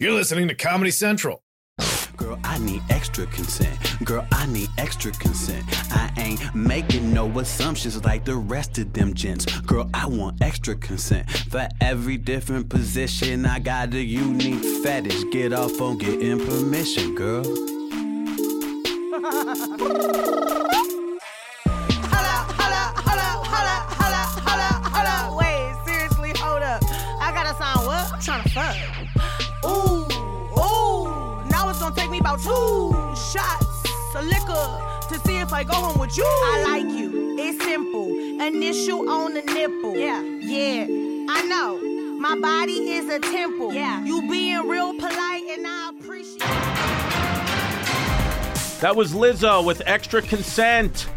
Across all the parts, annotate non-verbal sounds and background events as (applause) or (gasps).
You're listening to Comedy Central. Girl, I need extra consent. Girl, I need extra consent. I ain't making no assumptions like the rest of them gents. Girl, I want extra consent. For every different position, I got a unique fetish. Get off on getting permission, girl. (laughs) about two shots of liquor to see if I go home with you. I like you. It's simple. Initial on the nipple. Yeah. Yeah. I know. My body is a temple. Yeah. You being real polite and I appreciate That was Lizzo with extra consent.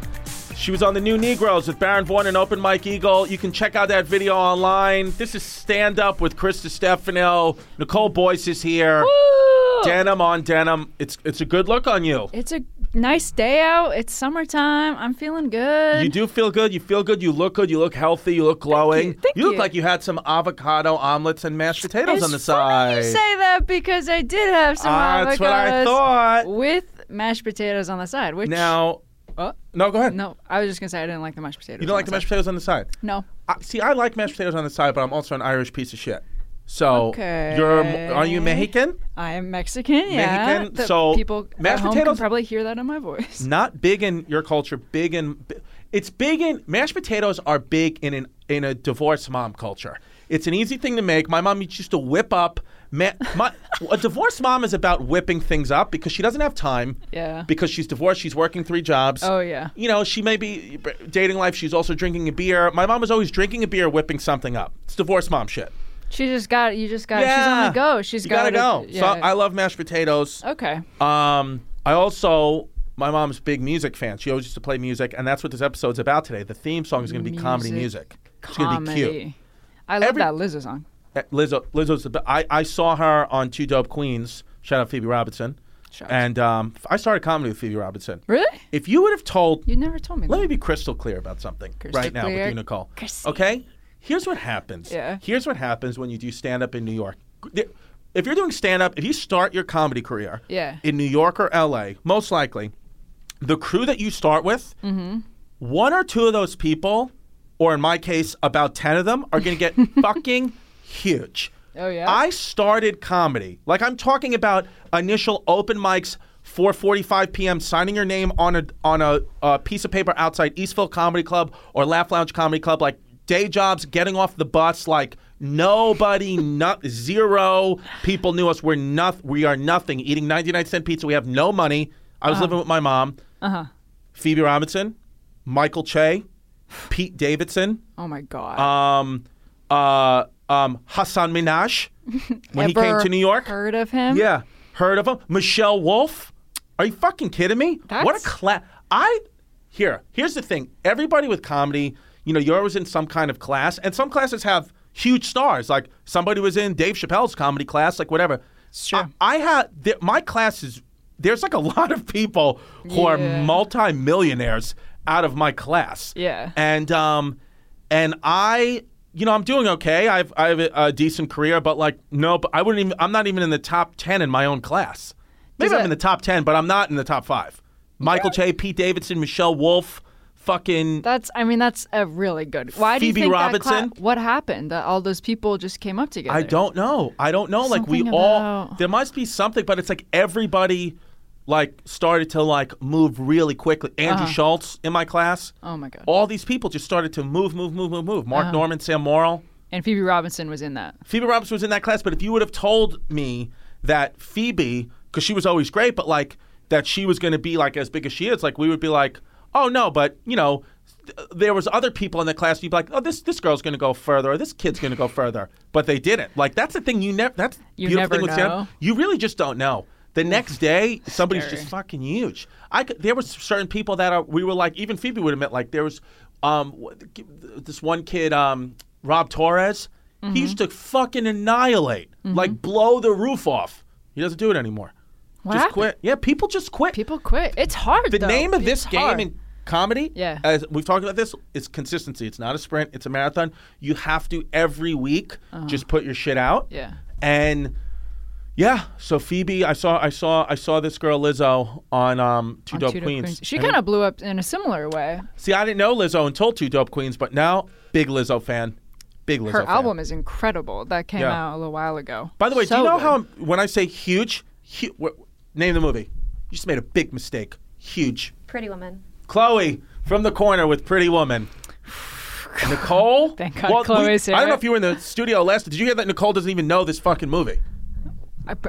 She was on the New Negroes with Baron Vaughn and Open Mike Eagle. You can check out that video online. This is Stand Up with Chris Distefano. Nicole Boyce is here. Woo! Denim on denim. It's it's a good look on you. It's a nice day out. It's summertime. I'm feeling good. You do feel good. You feel good. You look good. You look healthy. You look glowing. you. Thank look you. like you had some avocado omelets and mashed potatoes it's on the side. You say that because I did have some Ah, that's what I avocados thought. with mashed potatoes on the side. Which now, Oh. no, go ahead. no, I was just gonna say I didn't like the mashed potatoes. You don't like the mashed potatoes on the side. No. I, see, I like mashed potatoes on the side, but I'm also an Irish piece of shit. So Okay. you're are you Mexican? I am Mexican. Yeah. Mexican, The so people mashed potatoes- can probably hear that in my voice. Not big in your culture. Big in it's big in mashed potatoes are big in an in a divorced mom culture. It's an easy thing to make. My mom used to whip up. Ma- my, a divorced mom is about whipping things up because she doesn't have time. Yeah. Because she's divorced, she's working three jobs. Oh, yeah. You know, she may be dating life. She's also drinking a beer. My mom was always drinking a beer, whipping something up. It's divorced mom shit. She just got. You just got. Yeah. She's on the go. She's got gotta go. Yeah. So I love mashed potatoes. okay. Um, I also my mom's big music fan. She always used to play music, and that's what this episode's about today. The theme song is going to be comedy Music. music. It's going to be cute. Comedy. I love Every- that Lizzo song. Uh, Lizzo, Lizzo's the be- I, I saw her on Two Dope Queens. Shout out Phoebe Robinson. And um, I started comedy with Phoebe Robinson. Really? If you would have told, You never told me let that. me be crystal clear about something Crystal right now with you, Nicole. Crystal. Okay, here's what happens. Yeah. Here's what happens when you do stand up in New York. If you're doing stand up, if you start your comedy career Yeah. in New York or LA, most likely, the crew that you start with, Mm-hmm. one or two of those people, or in my case, about 10 of them, are going to get (laughs) fucking huge. Oh, yeah? I started comedy. Like I'm talking about initial open mics, 4:45 p.m. Signing your name on a on a, uh piece of paper outside Eastville Comedy Club or Laugh Lounge Comedy Club. Like day jobs, getting off the bus. Like nobody, (laughs) not zero people knew us. We're nothing. We are nothing. Eating 99 cent pizza. We have no money. I was living with my mom. Uh huh. Phoebe Robinson, Michael Che, (sighs) Pete Davidson Oh my god. um, uh, um, Hasan Minhaj (laughs) when he came to New York. Heard of him? Yeah, heard of him. Michelle Wolf. Are you fucking kidding me? What a That's- class! I here. Here's the thing. Everybody with comedy, you know, you're always in some kind of class, and some classes have huge stars. Like somebody was in Dave Chappelle's comedy class, like whatever. Sure. I, I had th- my class is. There's like a (laughs) lot of people who are Yeah. multimillionaires out of my class. Yeah. And um, and I, you know, I'm doing okay. I've I have a, a decent career, but like, no, but I wouldn't even. I'm not even in the top ten in my own class. Maybe Does I'm that- in the top ten, but I'm not in the top five. Michael Che, Pete Davidson, Michelle Wolf, fucking. That's. I mean, that's a really good. Why do you Phoebe think Robinson? That cla- what happened? That all those people just came up together. I don't know. I don't know. like we Something all. about- There must be something, but it's like everybody. Like started to like move really quickly. Andrew Uh-huh. Schulz in my class. Oh my god. All these people just started to move, move, move, move, move. Mark Uh-huh. Normand, Sam Morril. And Phoebe Robinson was in that. Phoebe Robinson was in that class, but if you would have told me that Phoebe, because she was always great, but like that she was going to be like as big as she is, like we would be like, oh no, but you know, th- there was other people in the class. You'd be like, oh, this this girl's going to go further, or this kid's going to go further, but they didn't. Like that's the thing you never. That's You never know. You really just don't know. The next day, somebody's just fucking huge. I could, there were certain people that are, we were like, even Phoebe would admit, like there was um, this one kid, um, Rob Torres. Mm-hmm. He used to fucking annihilate, like blow the roof off. He doesn't do it anymore. What just happened? quit. Yeah, people just quit. People quit. It's hard. the though. name of It's this game in comedy, Yeah. as we've talked about this, is consistency. It's not a sprint. It's a marathon. You have to every week just put your shit out. Uh-huh. Yeah. And Yeah. So Phoebe, I saw, I saw, I saw this girl Lizzo on um, Two on Dope Two Dope Queens. She kind of blew up in a similar way. see. I didn't know Lizzo until Two Dope Queens, but now big Lizzo fan. Big Lizzo Her fan. album is incredible. That came Yeah. out a little while ago. By the way, do you know good. how when I say huge, hu- wh- name the movie? You just made a big mistake. Huge. Pretty Woman. Chloe from the corner with Pretty Woman. (sighs) Nicole. Thank God Well, Chloe's we- I don't know if you were in the studio last. Did you hear that Nicole doesn't even know this fucking movie?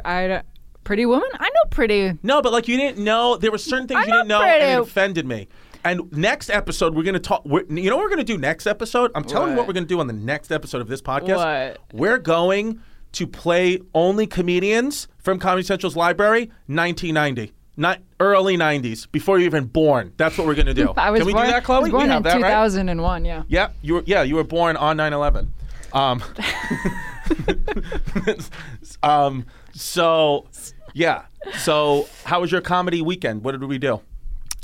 I, I, Pretty Woman? I know Pretty. No, but like you didn't know there were certain things I you didn't know know, and it offended me. And next episode, we're gonna talk. We're, you know what we're gonna do next episode? I'm telling you what What? we're gonna do on the next episode of this podcast. What? We're going to play only comedians from Comedy Central's library, 1990, not early 90s, before you're even born. That's what we're gonna do. (laughs) I was Can we born, do that, Chloe? I was born we in that, right? 2001, yeah. Yeah, you were. Yeah, you were born on 9/11. Um, (laughs) (laughs) um. So, yeah. So, how was your comedy weekend? What did we do?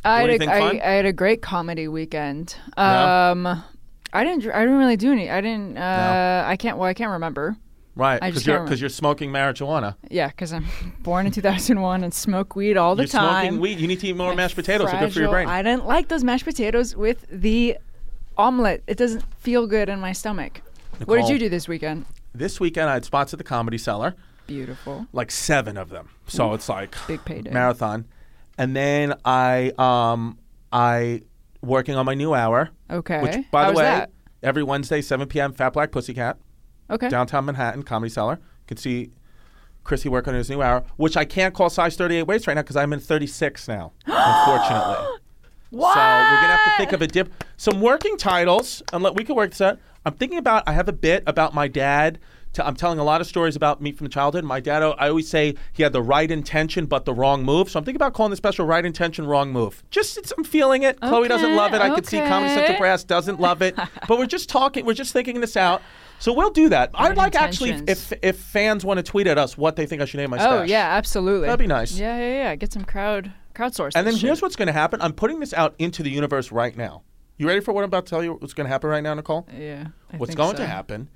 I had, anything a, I, fun? I had a great comedy weekend. Yeah? Um, I didn't. I didn't really do any. I didn't. Uh, I can't. Well, I can't remember. Right, because you're because you're smoking marijuana. Yeah, because I'm (laughs) born in 2001 and smoke weed all the You're time. smoking weed. You need to eat more mashed potatoes. They're good for your brain. I didn't like those mashed potatoes with the omelet. It doesn't feel good in my stomach. What did you do this weekend? this weekend, I had spots at the Comedy Cellar, Beautiful. like seven of them. So it's like Big payday. marathon. And then I um I working on my new hour, Okay. which by How the way, that? every Wednesday, 7 p.m. Fat Black Pussycat, Okay. downtown Manhattan, Comedy Cellar. You can see Chrissy working on his new hour, which I can't call size 38 waist right now because I'm in 36 now, (gasps) unfortunately. What? So we're gonna have to think of a dip. Some working titles, and let we can work this out. I'm thinking about. I have a bit about my dad. I'm telling a lot of stories about me from childhood. My dad, I always say he had the right intention but the wrong move. So I'm thinking about calling the special "Right Intention, Wrong Move." Just it's, I'm feeling it. Chloe doesn't love it. I could see Comedy Central okay. Brass doesn't love it. but we're just talking. We're just thinking this out. So we'll do that. I'd Right like actually if if fans want to tweet at us what they think I should name my Oh stash. yeah, absolutely. That'd be nice. Yeah, yeah, yeah. Get some crowd crowdsource. And then here's shit. what's going to happen. I'm putting this out into the universe right now. You ready for what I'm about to tell you? What's going to happen right now, Nicole? Yeah. I What's going so. to happen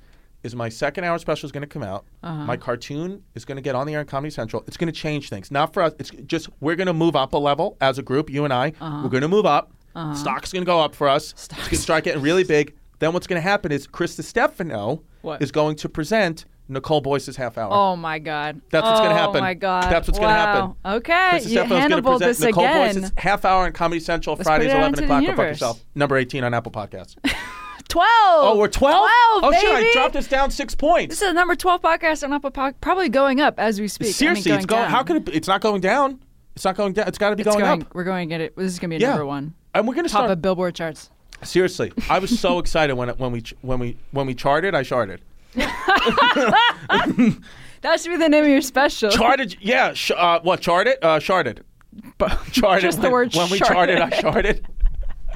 is my second hour special is going to come out. Uh-huh. My cartoon is going to get on the air on Comedy Central. It's going to change things. Not for us. It's just we're going to move up a level as a group. You and I. Uh-huh. We're going to move up. Stock's going to go up for us. It's going to start getting really big. Then what's going to happen is Chris Distefano is going to present Nicole Boyce's half hour. Oh my god. That's what's gonna happen. Oh my god. That's what's gonna happen. Okay. Chris you going to Hannibal this Nicole again. Boyce's half hour on Comedy Central Let's Fridays, put it out 11 o'clock. Go fuck yourself. Number 18 on Apple Podcasts. (laughs) Twelve. Oh, we're 12? Twelve. oh, baby. shit, I dropped us down six points. This is the number twelve podcast on Apple Pod, probably going up as we speak. I mean, Seriously, it's going. down. How could it? Be? It's not going down. It's not going down. It's got to be going, going, up. We're going to get it. This is going to be Yeah. number one. And we're going to Top start. of Billboard charts. Seriously, I was so (laughs) excited when it, when we when we when we charted. I charted. (laughs) That should be the name of your special. Charted. Yeah. Sh- uh, what charted? Uh, charted. Charted. Just the when, word when we charted, I charted.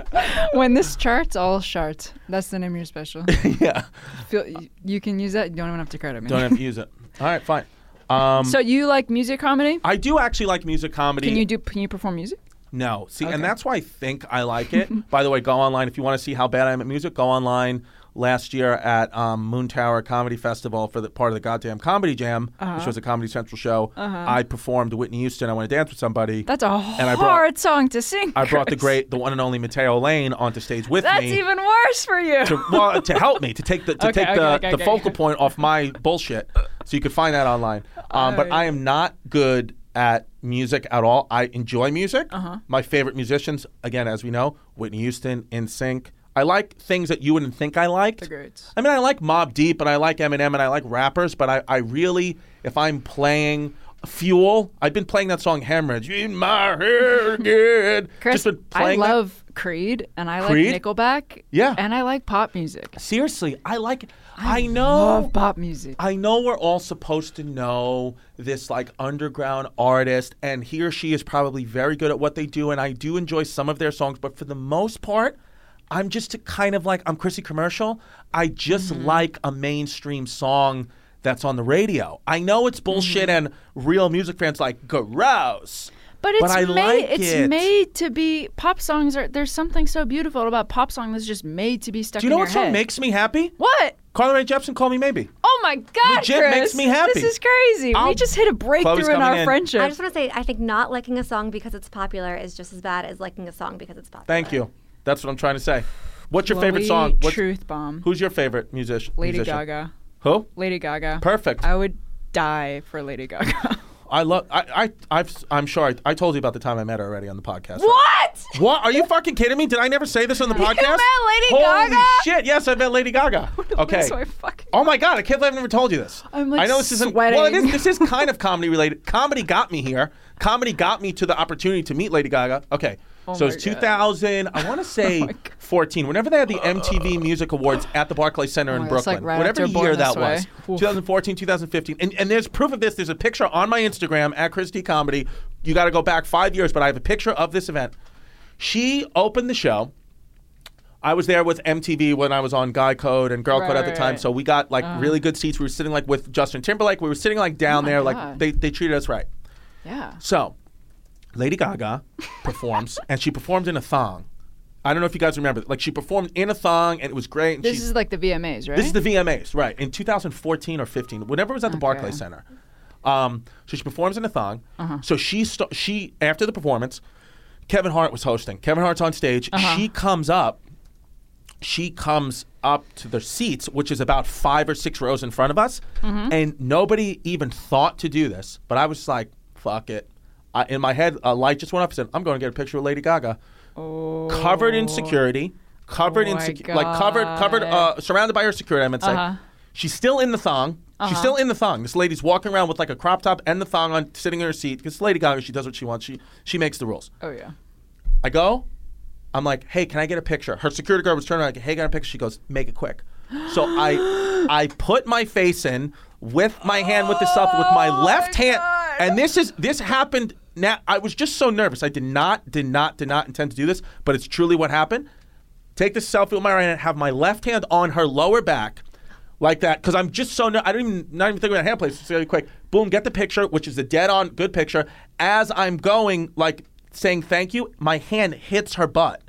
(laughs) when this charts, all charts. That's the name of your special. (laughs) yeah. Feel, you- you can use that. You don't even have to credit me. Don't have to use it. All right, fine. Um, so you like music comedy? I do actually like music comedy. Can you do? Can you perform music? No. See, Okay. and that's why I think I like it. (laughs) By the way, go online if you want to see how bad I am at music. Go online. Last year at um, Moontower Comedy Festival for the part of the goddamn Comedy Jam, Uh-huh. which was a Comedy Central show, I performed Whitney Houston. I want to dance with somebody. That's a I brought- hard song to sing. I brought the great, the one and only Mateo Lane onto stage with That's me. That's even worse for you. to, well, to help me to take the to Okay, take okay, the, okay, the focal point off my bullshit, so you could find that online. Um, but I am not good at music at all. I enjoy music. Uh-huh. My favorite musicians, again, as we know, Whitney Houston, NSYNC. I like things that you wouldn't think I liked. The greats. I mean, I like Mobb Deep, and I like Eminem, and I like rappers. But I, I really, if I'm playing Fuel, I've been playing that song Hemorrhage in my head again. (laughs) Chris, Just been I playing that. love Creed and I Creed? like Nickelback. Yeah. And I like pop music. Seriously, I like. I, know. I love pop music. I know we're all supposed to know this like underground artist, and he or she is probably very good at what they do, and I do enjoy some of their songs, but for the most part, I'm just a kind of like I'm Chrissy commercial. I just Mm-hmm. like a mainstream song that's on the radio. I know it's bullshit, and real music fans like gross. But it's I made like it's it. made to be pop songs are there's something so beautiful about pop song that's just made to be stuck Do you know in what your song makes me happy? What? Carly Rae Jepsen, call me maybe. Oh my God, Legit Chris. makes me happy. This is crazy. I'll- we just hit a breakthrough in our in. friendship. I just want to say, I think not liking a song because it's popular is just as bad as liking a song because it's popular. Thank you. That's what I'm trying to say. What's your favorite song? What's, Truth Bomb. Who's your favorite musician? Lady musician? Gaga. Who? Lady Gaga. Perfect. I would die for Lady Gaga. (laughs) I love. I. I. I've, I'm sure. I, I told you about the time I met her already on the podcast. what? What? Are you fucking kidding me? Did I never say this on the (laughs) podcast? met Lady Holy Gaga? shit! Yes, I met Lady Gaga. (laughs) Okay. So I fucking. Oh my god! I can't believe I've never told you this. I'm, like, I know this isn't. Well, it is, sweating. this is kind of comedy related. Comedy got me here. Comedy got me to the opportunity to meet Lady Gaga. Okay. Oh so (laughs) Oh my it's 2000. I want to say God. 14. Whenever they had the MTV Music Awards at the Barclays Center in oh God, it's Brooklyn, like right whatever year that Way. was, Oof. 2014, 2015, and and there's proof of this. There's a picture on my Instagram at ChrisDComedy. You got to go back five years, but I have a picture of this event. She opened the show. I was there with MTV when I was on Guy Code and Girl Right, Code at the right, time, right. so we got like really uh-huh. good seats. We were sitting like with Justin Timberlake. We were sitting like down oh my there, like they they treated us right. Yeah. So, Lady Gaga performs, (laughs) and she performed in a thong. I don't know if you guys remember. Like she performed in a thong, and it was great. And This she, is like the VMAs, right? this is the VMAs, right? In 2014 or 15, whenever it was at the Barclays Center. Um, so she performs in a thong. Uh-huh. So she st- she after the performance, Kevin Hart was hosting. Kevin Hart's on stage. Uh-huh. She comes up. She comes up to the seats, which is about five or six rows in front of us, Mm-hmm. and nobody even thought to do this. But I was like, "Fuck it." I, in my head, a light just went up. and said, "I'm going to get a picture with Lady Gaga." Covered in security, covered Oh in my secu- like covered, covered, uh, surrounded by her security. I meant to say. Uh-huh. She's still in the thong. She's still in the thong. This lady's walking around with like a crop top and the thong on, sitting in her seat. Because Lady Gaga, she does what she wants. She she makes the rules. oh yeah. I go. I'm like, hey, can I get a picture? Her security guard was turning around, like, hey, I get a picture? She goes, make it quick. So I I put my face in with my hand with the stuff with my (gasps) left hand, and this is this happened. Now I was just so nervous. I did not did not did not intend to do this, but it's truly what happened. Take the selfie with my right hand, have my left hand on her lower back. Like that, because I'm just so ner- I don't even not even think about hand plays. It's really quick. Boom, get the picture, which is a dead on good picture. As I'm going, like saying thank you, my hand hits her butt,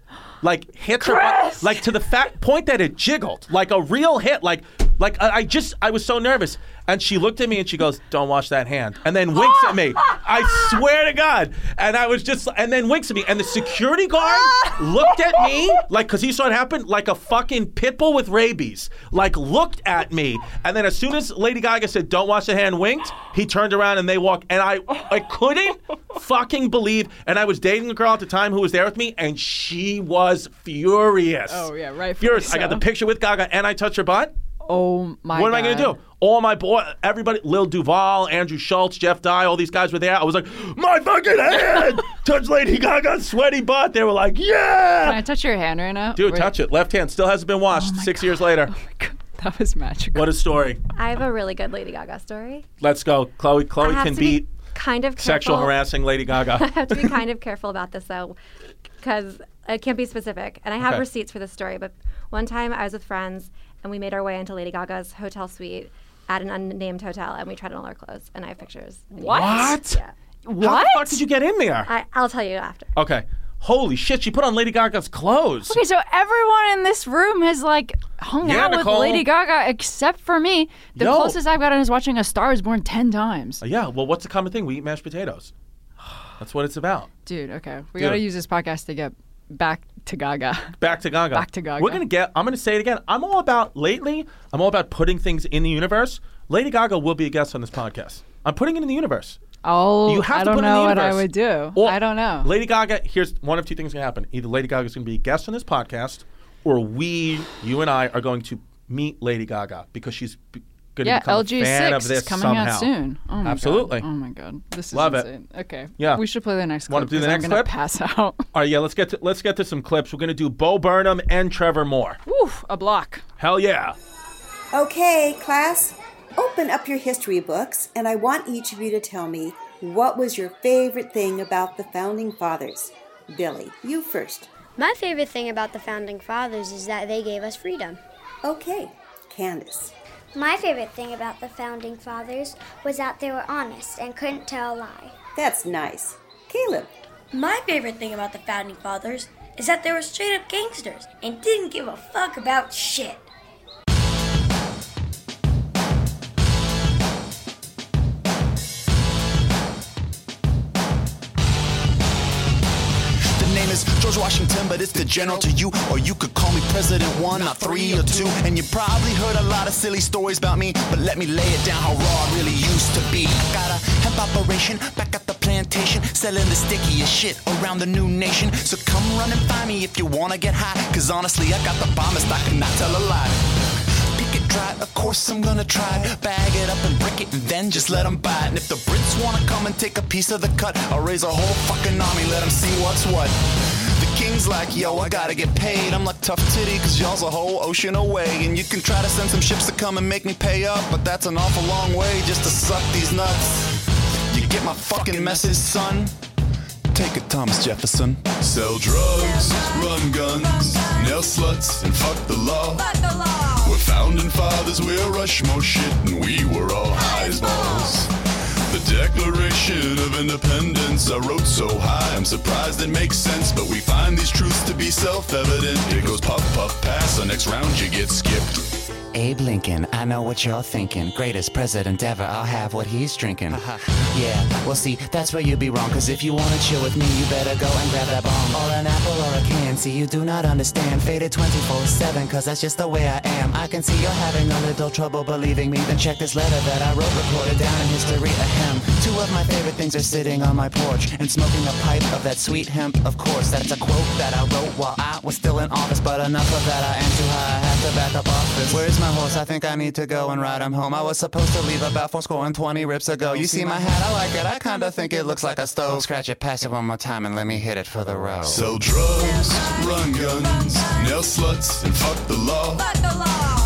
like hits her butt, like to the fact point that it jiggled, like a real hit, like like I, I just I was so nervous. And she looked at me and she goes, "Don't wash that hand," and then winks at me. I swear to God. And I was just, and then winks at me. And the security guard looked at me like, because he saw it happen, like a fucking pit bull with rabies. Like looked at me, and then as soon as Lady Gaga said, "Don't wash the hand," winked. He turned around and they walked, and I, I couldn't fucking believe. And I was dating a girl at the time who was there with me, and she was furious. Oh, yeah, right. Furious. I got the picture with Gaga, and I touched her butt. Oh my. What am I going to do? All my boy, everybody, Lil Duval, Andrew Schulz, Jeff Dye, all these guys were there. I was like, my fucking hand! (laughs) touch Lady Gaga's sweaty butt. They were like, yeah. Can yeah! I touch your hand right now? Dude, Wait. touch it. Left hand still hasn't been washed oh my six years later. Oh my God, (laughs) that was magical. What a story. I have a really good Lady Gaga story. Let's go. Chloe, I Chloe have can to be beat kind of sexual harassing Lady Gaga. (laughs) I have to be kind of careful about this though, because I can't be specific. And I have Okay. receipts for this story. But one time I was with friends and we made our way into Lady Gaga's hotel suite at an unnamed hotel, and we tried on all our clothes. And I have pictures. What? What? Yeah, How the What? fuck did you get in there? I, I'll tell you after. Okay. Holy shit, she put on Lady Gaga's clothes. Okay, so everyone in this room has like hung Yeah, out Nicole. with Lady Gaga except for me. The Yo. closest I've gotten is watching A Star Is Born ten times. Uh, yeah, well, what's the common thing? We eat mashed potatoes. (sighs) That's what it's about. Dude, okay, we Dude. gotta use this podcast to get back to Gaga. Back to Gaga. Back to Gaga. We're gonna get. I'm gonna say it again. I'm all about lately. I'm all about putting things in the universe. Lady Gaga will be a guest on this podcast. I'm putting it in the universe. Oh, You have I to don't put in know the what I would do. Or I don't know. Lady Gaga. Here's one of two things gonna happen. Either Lady Gaga is gonna be a guest on this podcast, or we, you and I, are going to meet Lady Gaga because she's b- gonna yeah, become LG a fan six of this is coming somehow. out soon. Oh my Absolutely. God. Oh my god, this is Love it. Okay, Yeah. we should play the next Wanna clip. do the next I'm gonna clip? pass (laughs) out. All right, yeah. Let's get to let's get to some clips. We're gonna do Bo Burnham and Trevor Moore. Oof, a block. Hell yeah. Okay, class, open up your history books, and I want each of you to tell me what was your favorite thing about the founding fathers. Billy, you first. My favorite thing about the founding fathers is that they gave us freedom. Okay, Candace. My favorite thing about the founding fathers was that they were honest and couldn't tell a lie. That's nice. Caleb. My favorite thing about the founding fathers is that they were straight up gangsters and didn't give a fuck about shit. George Washington, but it's the general to you. Or you could call me President One, not three or two. And you probably heard a lot of silly stories about me, but let me lay it down how raw I really used to be. I got a hemp operation back at the plantation, selling the stickiest shit around the new nation. So come run and find me if you wanna get high. Cause honestly, I got the bombest, I cannot tell a lie. It of course I'm gonna try. Bag it up and brick it, and then just let them buy it. And if the Brits wanna come and take a piece of the cut, I'll raise a whole fucking army, let them see what's what. King's like, yo, I gotta get paid. I'm like tough titty, cause y'all's a whole ocean away. And you can try to send some ships to come and make me pay up, but that's an awful long way just to suck these nuts. You get my fucking message, son? Take it, Thomas Jefferson. Sell drugs, run guns, nail sluts, and fuck the law. We're founding fathers, we're Rushmore shit, and we were all high as balls. Declaration of Independence I wrote so high, I'm surprised it makes sense, but we find these truths to be self-evident. It goes puff, puff, pass, the next round you get skipped. Abe Lincoln, I know what you're thinking. Greatest president ever, I'll have what he's drinking. Uh-huh. (laughs) yeah, well, see, that's where you'd be wrong. Cause if you wanna chill with me, you better go and grab that bomb. Or an apple or a can. See, you do not understand. Faded 24 7, cause that's just the way I am. I can see you're having a little trouble believing me. Then check this letter that I wrote, recorded down in history. Ahem. Two of my favorite things are sitting on my porch and smoking a pipe of that sweet hemp. Of course, that's a quote that I wrote while I was still in office. But enough of that, I am too high. I have to back up office. Where's my horse? I think I need to go and ride him home. I was supposed to leave about four score and 20 rips ago. You see my hat? I like it. I kinda think it looks like a stove. Scratch it, pass it one more time, and let me hit it for the road. Sell drugs, run guns, nail sluts, and fuck the law.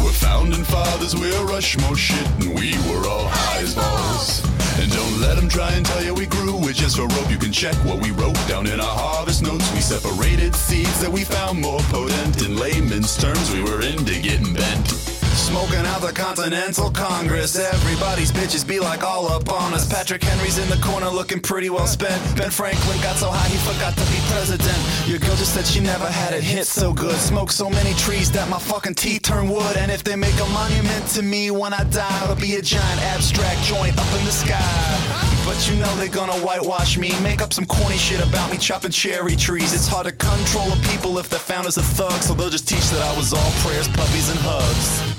We're founding fathers, we're Rushmore shit, and we were all high as balls. And don't let them try and tell you we grew with just a rope. You can check what we wrote down in our harvest notes. We separated seeds that we found more potent. In layman's terms, we were into getting bent. Smoking out the Continental Congress. Everybody's bitches be like all up on us. Patrick Henry's in the corner looking pretty well spent. Ben Franklin got so high he forgot to be president. Your girl just said she never had it hit so good. Smoke so many trees that my fucking teeth turn wood. And if they make a monument to me when I die, it'll be a giant abstract joint up in the sky. But you know they're gonna whitewash me, make up some corny shit about me chopping cherry trees. It's hard to control a people if their founders are thugs, so they'll just teach that I was all prayers, puppies, and hugs.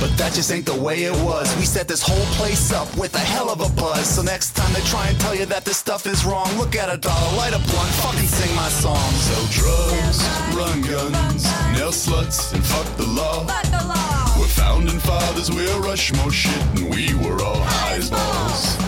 But that just ain't the way it was. We set this whole place up with a hell of a buzz. So next time they try and tell you that this stuff is wrong, look at a dollar, light a blunt, fucking sing my song. Sell drugs, run guns, nail sluts, and fuck the law. We're founding fathers, we're Rushmore shit, and we were all high as balls.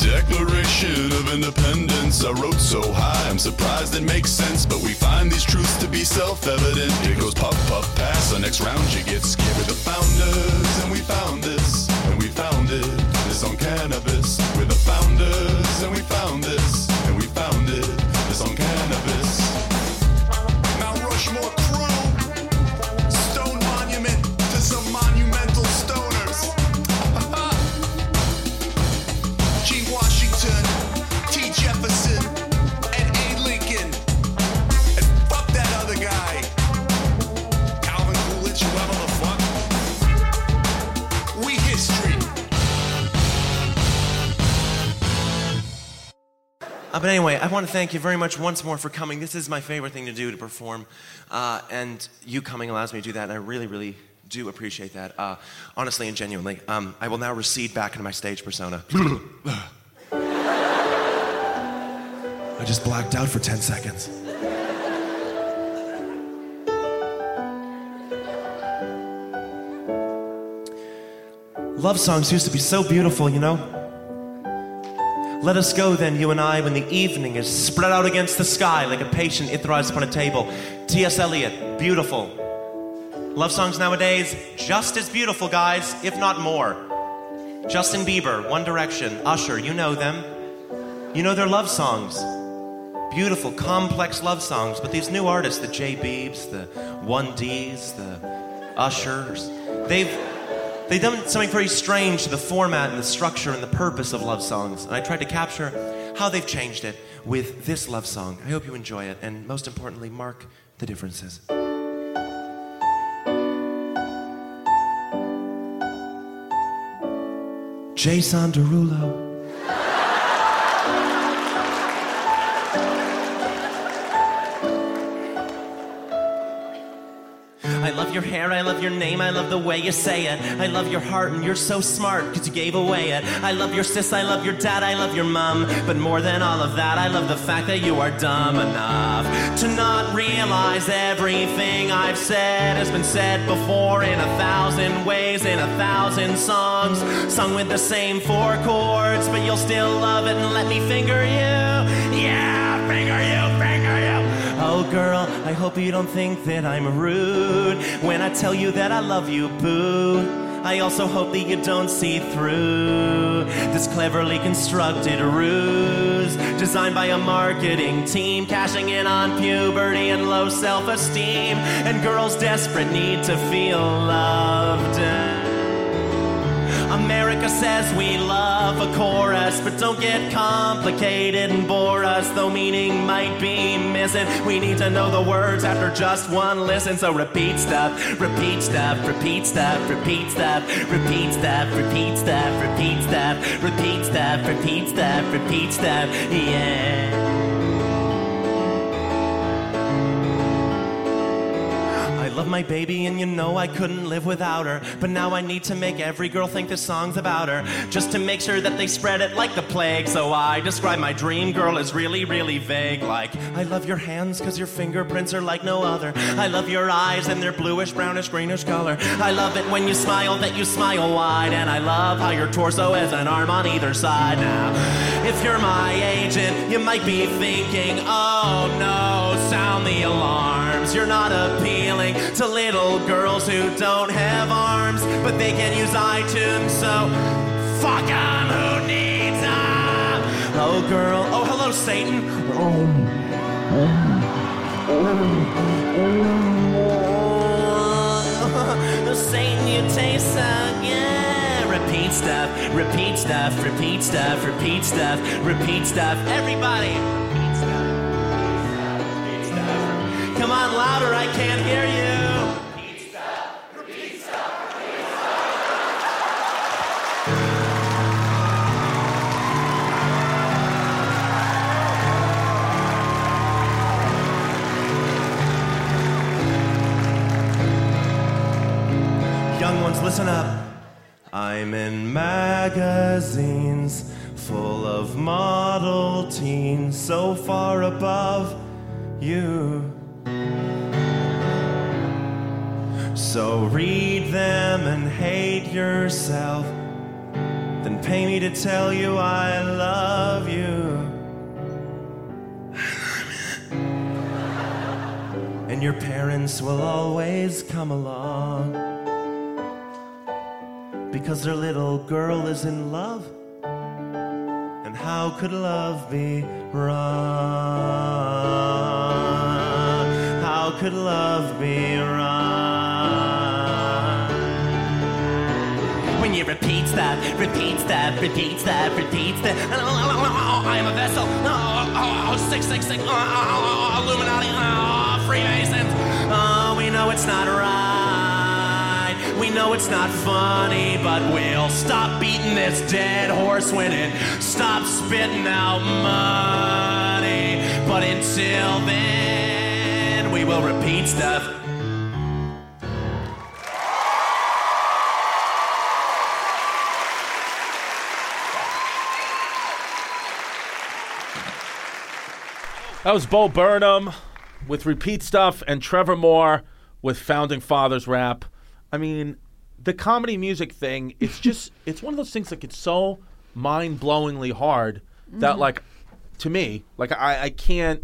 Declaration of Independence I wrote so high, I'm surprised it makes sense, but we find these truths to be self-evident. It goes puff, puff, pass, the next round you get scared. We're the founders, and we found this, and we found it this on cannabis. We're the founders, I want to thank you very much once more for coming. This is my favorite thing to do to perform, uh, and you coming allows me to do that, and I really, really do appreciate that, uh, honestly and genuinely. Um, I will now recede back into my stage persona. (laughs) I just blacked out for 10 seconds. Love songs used to be so beautiful, you know? Let us go then, you and I, when the evening is spread out against the sky like a patient etherized upon a table. T.S. Eliot, beautiful. Love songs nowadays, just as beautiful, guys, if not more. Justin Bieber, One Direction, Usher, you know them. You know their love songs. Beautiful, complex love songs, but these new artists, the J. Beebs, the 1Ds, the Ushers, they've They've done something very strange to the format and the structure and the purpose of love songs. And I tried to capture how they've changed it with this love song. I hope you enjoy it, and most importantly, mark the differences. Jason Derulo. Your hair, I love your name, I love the way you say it. I love your heart, and you're so smart because you gave away it. I love your sis, I love your dad, I love your mom. But more than all of that, I love the fact that you are dumb enough to not realize everything I've said has been said before in a thousand ways, in a thousand songs. Sung with the same four chords, but you'll still love it and let me finger you. Girl, I hope you don't think that I'm rude when I tell you that I love you, boo. I also hope that you don't see through this cleverly constructed ruse designed by a marketing team cashing in on puberty and low self esteem and girls' desperate need to feel loved. America says we love a chorus, but don't get complicated and bore us, though meaning might be missing. We need to know the words after just one listen, so repeat stuff, repeat stuff, repeat stuff, repeat stuff, repeat stuff, repeat stuff, repeat stuff, repeat stuff, repeat stuff, repeat stuff, yeah. Love my baby, and you know I couldn't live without her. But now I need to make every girl think this song's about her. Just to make sure that they spread it like the plague. So I describe my dream girl as really, really vague. Like, I love your hands, cause your fingerprints are like no other. I love your eyes, and they're bluish, brownish, greenish color. I love it when you smile, that you smile wide. And I love how your torso has an arm on either side. Now, if you're my agent, you might be thinking, oh no, sound the alarms. You're not appealing to little girls who don't have arms, but they can use iTunes, so fuck 'em, who needs 'em? Oh, girl, oh, hello, Satan. Oh, Satan, you taste so good. Repeat stuff, repeat stuff, repeat stuff, repeat stuff, repeat stuff. Everybody. Come on, louder, I can't hear you. Pizza, pizza, pizza. Young ones, listen up. I'm in magazines full of model teens so far above you. So read them and hate yourself. Then pay me to tell you I love you. And your parents will always come along because their little girl is in love. And how could love be wrong? How could love be wrong? When you repeat stuff, repeat stuff, repeat stuff, repeat stuff. Oh, oh, oh, I am a vessel. Oh, oh, oh, six, six, six. Oh, oh, oh, oh, Illuminati. Oh, Freemasons. Oh, we know it's not right. We know it's not funny, but we'll stop beating this dead horse when it stops spitting out money. But until then, we will repeat stuff. That was Bo Burnham with Repeat Stuff and Trevor Moore with Founding Fathers rap. I mean, the comedy music thing, it's (laughs) just, it's one of those things like it's so mind blowingly hard that, Mhm. like, to me, like, I, I can't,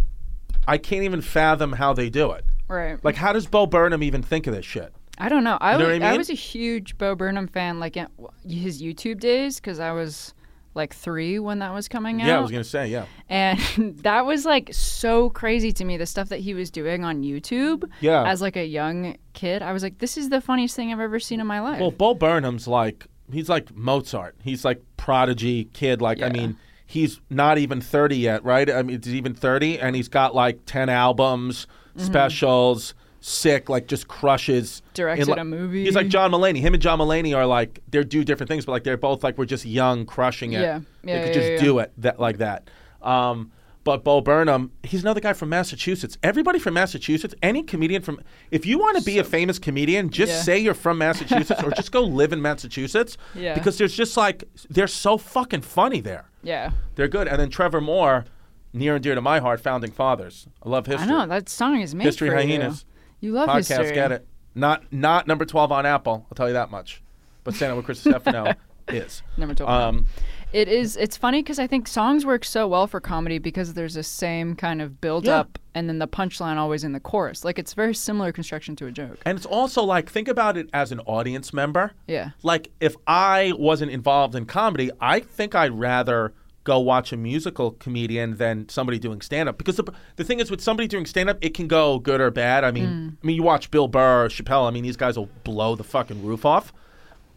I can't even fathom how they do it. Right. Like, how does Bo Burnham even think of this shit? I don't know. I, You know was, what I mean? was a huge Bo Burnham fan, like in his YouTube days, because I was like three when that was coming out. Yeah, I was going to say, yeah. And (laughs) that was like so crazy to me, the stuff that he was doing on YouTube Yeah. as like a young kid. I was like, this is the funniest thing I've ever seen in my life. Well, Bo Burnham's like he's like Mozart. He's like prodigy kid. Like I mean, he's not even thirty yet, right? I mean, he's even thirty, and he's got like ten albums, Mhm. specials. Sick, like just crushes. Directed in, like- a movie. He's like John Mulaney. Him and John Mulaney are like they do different things, but like they're both like we're just young, crushing it. Yeah. they Yeah, could yeah, just yeah. do it that like that. Um, But Bo Burnham, he's another guy from Massachusetts. Everybody from Massachusetts, any comedian from, if you want to be a famous comedian, just Yeah. say you're from Massachusetts or just go (laughs) live in Massachusetts. Yeah. Because there's just like, they're so fucking funny there. Yeah. They're good. And then Trevor Moore, near and dear to my heart, Founding Fathers. I love history. I know that song is made History for Hyenas. you. You love Podcast, history. get it. Not not number 12 on Apple, I'll tell you that much. But Santa with Chris Distefano (laughs) is. Number 12 Um, It is. It's funny because I think songs work so well for comedy because there's the same kind of build Yeah. up and then the punchline always in the chorus. Like it's very similar construction to a joke. And it's also like, think about it as an audience member. Yeah. Like, if I wasn't involved in comedy, I think I'd rather go watch a musical comedian than somebody doing stand up. Because the, the thing is, with somebody doing stand up, it can go good or bad. I mean, Mm. I mean, you watch Bill Burr or Chappelle, I mean, these guys will blow the fucking roof off.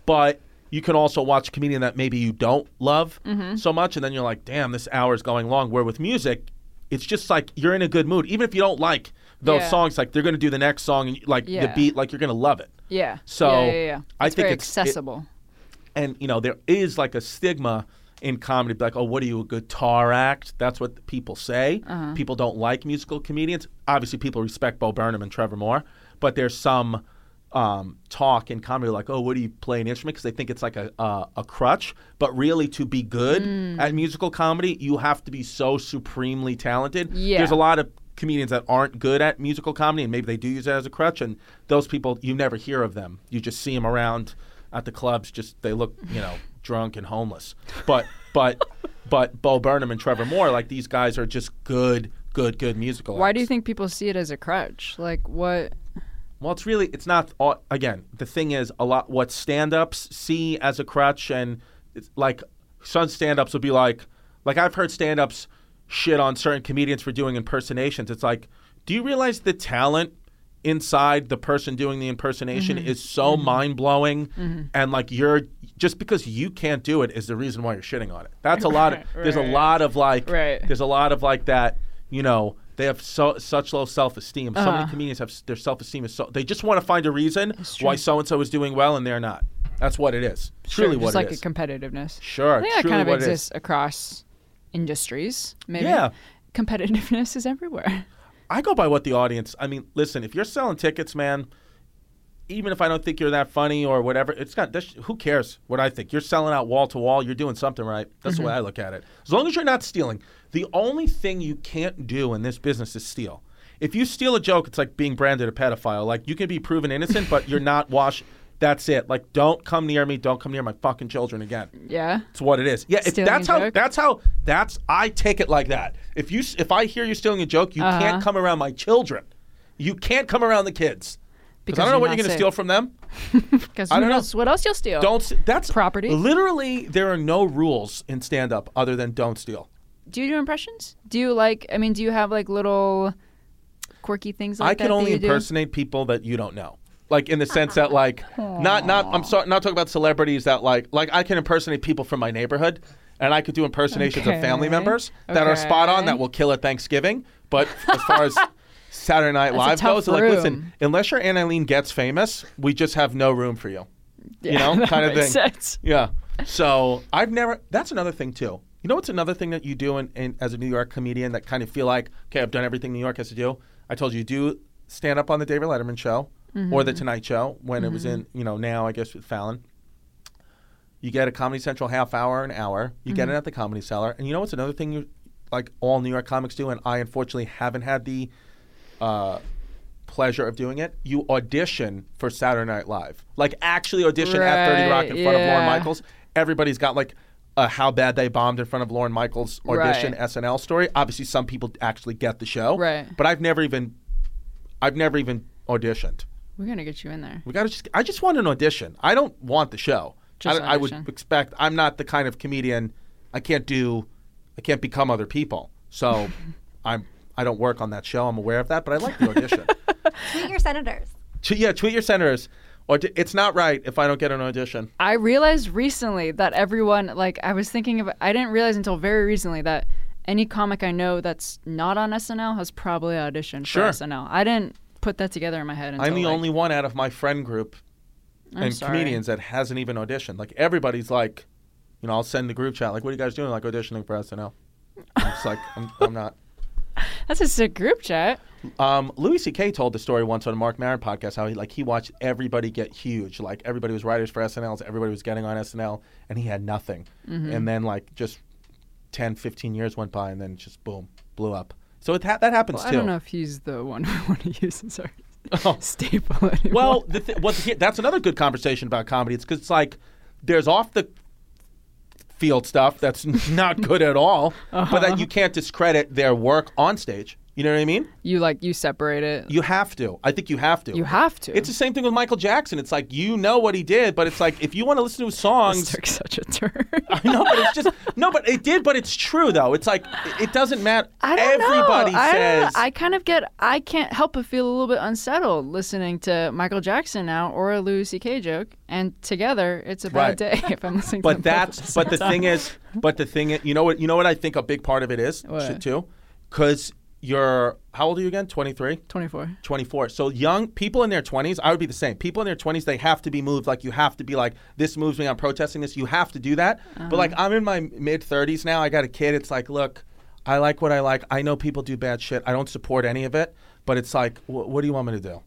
But you can also watch a comedian that maybe you don't love Mhm. so much, and then you're like, damn, this hour is going long. Where with music, it's just like you're in a good mood. Even if you don't like those Yeah. songs, like they're going to do the next song, and like the beat, like you're going to love it. Yeah. So yeah, yeah, yeah. I It's think it's it- accessible. and you know there is like a stigma in comedy be like oh what are you a guitar act? That's what people say. Uh-huh. people don't like musical comedians. Obviously people respect bo burnham and trevor moore but there's some um, talk in comedy like oh what do you play an instrument? Because they think it's like a, a, a crutch. But really to be good Mm. at musical comedy you have to be so supremely talented. Yeah. there's a lot of comedians that aren't good at musical comedy and maybe they do use it as a crutch and those people you never hear of them. You just see them around at the clubs just they look you know drunk and homeless but but (laughs) but bo burnham and trevor moore like these guys are just good good good musical Why acts. do you think people see it as a crutch? Like what? well it's really it's not all, again the thing is a lot what stand-ups see as a crutch and it's like some stand-ups will be like like i've heard stand-ups shit on certain comedians for doing impersonations it's like do you realize the talent inside the person doing the impersonation Mhm. is so mind-blowing Mhm. and like you're just because you can't do it is the reason why you're shitting on it that's a lot of Right, (laughs) there's a lot of like Right. there's a lot of like that you know they have so such low self-esteem so many Uh-huh. comedians have their self-esteem is so they just want to find a reason why so and so is doing well and they're not that's what it is Sure, truly just what like it is a competitiveness. Sure, I think that kind of what it is. exists across industries. Maybe. Yeah. Competitiveness is everywhere. I go by what the audience. I mean, listen, if you're selling tickets, man, even if I don't think you're that funny or whatever, it's not. That's, who cares what I think? You're selling out wall to wall. You're doing something right. That's the way Mhm. I look at it. As long as you're not stealing. The only thing you can't do in this business is steal. If you steal a joke, it's like being branded a pedophile. Like you can be proven innocent, but you're not (laughs) washed. That's it. Like, don't come near me. Don't come near my fucking children again. Yeah. It's what it is. Yeah, if that's how. joke? That's how. That's I take it like that. If you if I hear you stealing a joke, you Uh-huh. can't come around my children. You can't come around the kids because I don't know what you're going to steal from them. (laughs) Because I who don't know. knows what else you'll steal? Don't. s- That's property. Literally, there are no rules in stand up other than don't steal. Do you do impressions? Do you like? I mean, do you have like little quirky things like I that? can that only you do? impersonate people that you don't know. Like in the ah. sense that like not not I'm sorry not talking about celebrities that like like I can impersonate people from my neighborhood and I could do impersonations of family Okay. members that are spot on Okay. that will kill at Thanksgiving. But as far as (laughs) Saturday Night Live goes, like listen, unless your Aunt Eileen gets famous, we just have no room for you. you know, (laughs) kind of thing. sense. Yeah. So I've never. That's another thing too. You know what's another thing that you do in, in, as a New York comedian that kind of feel like, okay, I've done everything New York has to do. I told you, do stand up on the David Letterman show or the Mhm. Tonight Show when it was in, you know, now I guess with Fallon. You get a Comedy Central half hour, an hour. You get Mhm. it at the Comedy Cellar, and you know what's another thing you like all New York comics do, and I unfortunately haven't had the uh, pleasure of doing it. You audition for Saturday Night Live, like actually audition at Thirty Rock in front of Lorne yeah. Michaels. Everybody's got like a how bad they bombed in front of Lorne Michaels audition Right. SNL story. Obviously, some people actually get the show, Right. But I've never even, I've never even auditioned. We're gonna get you in there. We gotta just. I just want an audition. I don't want the show. Just I, I would audition. expect. I'm not the kind of comedian. I can't do. I can't become other people. So, (laughs) I'm. I don't work on that show. I'm aware of that, but I like the audition. (laughs) Tweet your senators. T- yeah, tweet your senators. Or d- it's not right if I don't get an audition. I realized recently that everyone, like, I was thinking of, I didn't realize until very recently that any comic I know that's not on SNL has probably auditioned Sure. for SNL. I didn't put that together in my head. Until, I'm the like- only one out of my friend group I'm and sorry. comedians that hasn't even auditioned. Like everybody's like, you know, I'll send the group chat like, "What are you guys doing?" Like auditioning for SNL. I'm just like, I'm, I'm not. That's a sick group chat. Um, Louis C.K. told the story once on a Marc Maron podcast how he like he watched everybody get huge. Like everybody was writers for SNL, everybody was getting on SNL, and he had nothing. Mhm. And then like just 10, 15 years went by, and then just boom, blew up. So it ha- that happens Well, I too. don't know if he's the one (laughs) we want to use as our (laughs) Oh. staple anymore. Well, the th- well, that's another good conversation about comedy. It's because it's like there's off the field stuff that's (laughs) not good at all, but Uh-huh. that you can't discredit their work on stage. You know what I mean? you like you separate it. You have to. I think you have to. You have to. It's the same thing with Michael Jackson. It's like you know what he did, but it's like if you want to listen to his songs, took such a turn. (laughs) I know, but it's just no, but it did, but it's true though. It's like it- doesn't matter. I don't Everybody know. I don't know. says I kind of get. I can't help but feel a little bit unsettled listening to Michael Jackson now or a Louis C.K. joke, and together it's a bad Right. day (laughs) if I'm listening. to but that's but the thing is but the thing is you know what you know what I think a big part of it is What? too because you're how old are you again? 23 24 24 so young people in their 20s I would be the same. People in their 20s they have to be moved. Like you have to be like this moves me I'm protesting this. You have to do that. But like I'm in my mid 30s now. I got a kid. It's like look I like what I like. I know people do bad shit. I don't support any of it. But it's like wh- what do you want me to do?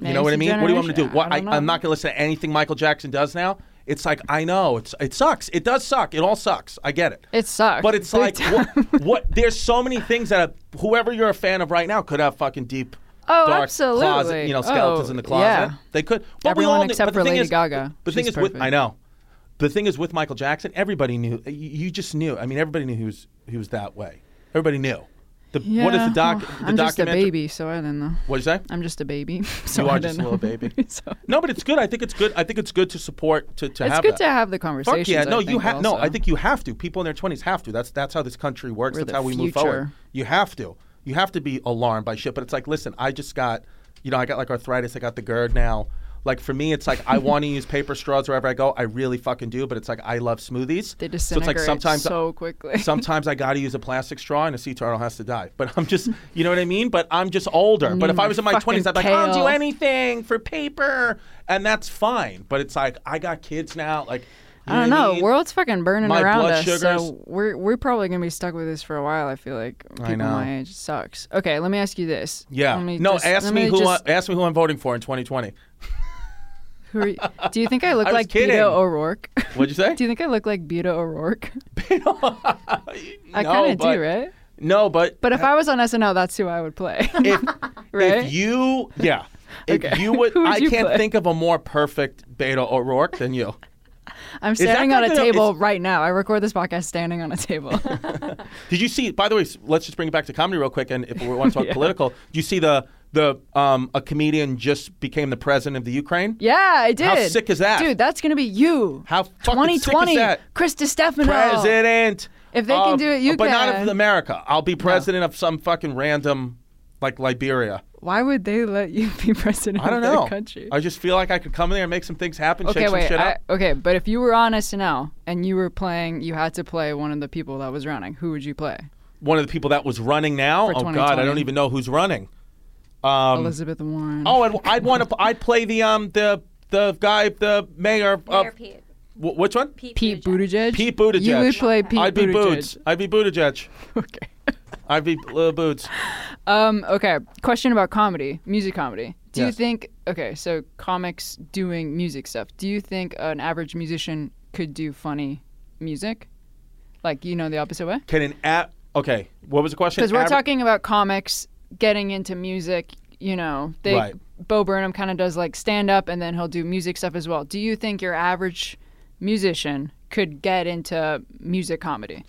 You know what I mean? What do you want me to do? What I I. I'm not going to listen to anything Michael Jackson does now. It's like I know it's it sucks. It does suck. It all sucks. I get it. It sucks. But it's like what, (laughs) what? There's so many things that whoever you're a fan of right now could have fucking deep, Oh, dark absolutely. closet. You know, skeletons Oh, in the oh, closet. yeah. They could. But we Everyone all knew- except but for Lady is- Gaga. The thing is with. I know. The thing is with Michael Jackson, everybody knew. You, you just knew. I mean, everybody knew he was he was that way. Everybody knew. The, Yeah, what is the doc? well, the I'm just a baby, so I didn't know. What'd you say? I'm just a baby. (laughs) So you I are didn't just a little baby. (laughs) No, but it's good. I think it's good. I think it's good to support to, to It's have good that. to have the Fuck conversations. yeah, I no, you have no. I think you have to. People in their twenties have to. That's that's how this country works. We're that's how we move forward. You have to. You have to be alarmed by shit. But it's like, listen, I just got, you know, I got like arthritis. I got the GERD now. Like for me, it's like I want to use paper straws wherever I go. I really fucking do. But it's like I love smoothies. They disintegrate so it's like sometimes so quickly. (laughs) sometimes I got to use a plastic straw and a sea turtle has to die. But I'm just, you know what I mean? But I'm just older. But if I mm, was in my 20s, I'd be like, I'll do anything for paper. And that's fine. But it's like, I got kids now. Like, you I don't know. mean? World's fucking burning My around us, sugars- so we're we're probably gonna be stuck with this for a while. I feel like people I know. my age sucks. Okay, let me ask you this. Yeah. Me No, just- ask let me, who just- I, ask me who I'm voting for in 2020. Who are you, do you think I look (laughs) I like kidding. Beto O'Rourke? (laughs) What'd you say? do you think I look like Beto O'Rourke? (laughs) I No, kind of do, right? No, but But if I was on SNL, that's who I would play. if, right? if you, yeah. If Okay. you would, would I you can't play? think of a more perfect Beto O'Rourke than you. I'm standing on a table is- right now. I record this podcast standing on a table. Did you see? By the way, let's just bring it back to comedy real quick. And if we want to talk Yeah. political, did you see the the um a comedian just became the president of the Ukraine? yeah, I did. How sick is that? dude? That's gonna be you. How fucking sick 2020, is that? Chris Distefano. President. If they can do it, you but can. But not of America. I'll be president of some fucking random, like Liberia. Why would they let you be (laughs) president I don't of know. country? I just feel like I could come in there and make some things happen. Okay, shake some wait. shit I, up. okay, but if you were on SNL and you were playing, you had to play one of the people that was running. Who would you play? One of the people that was running now. For Oh God, I don't even know who's running. Um, Elizabeth Warren. Oh, I'd, I'd want to. I'd play the um the the guy the mayor of Mayor Pete. Wh- which one? Pete, Pete Buttigieg. Pete Buttigieg. You would play Pete I'd be Buttigieg. Boots. I'd be Buttigieg. (laughs) Okay. I'd be little Boots. Um. Okay. Question about comedy, music comedy. Do you Yes. think? Okay, so comics doing music stuff. Do you think an average musician could do funny music? Like you know the opposite way? Can an app? Okay, what was the question? Because we're Aver- talking about comics getting into music. You know, they Right. Bo Burnham kind of does like stand up, and then he'll do music stuff as well. Do you think your average musician could get into music comedy,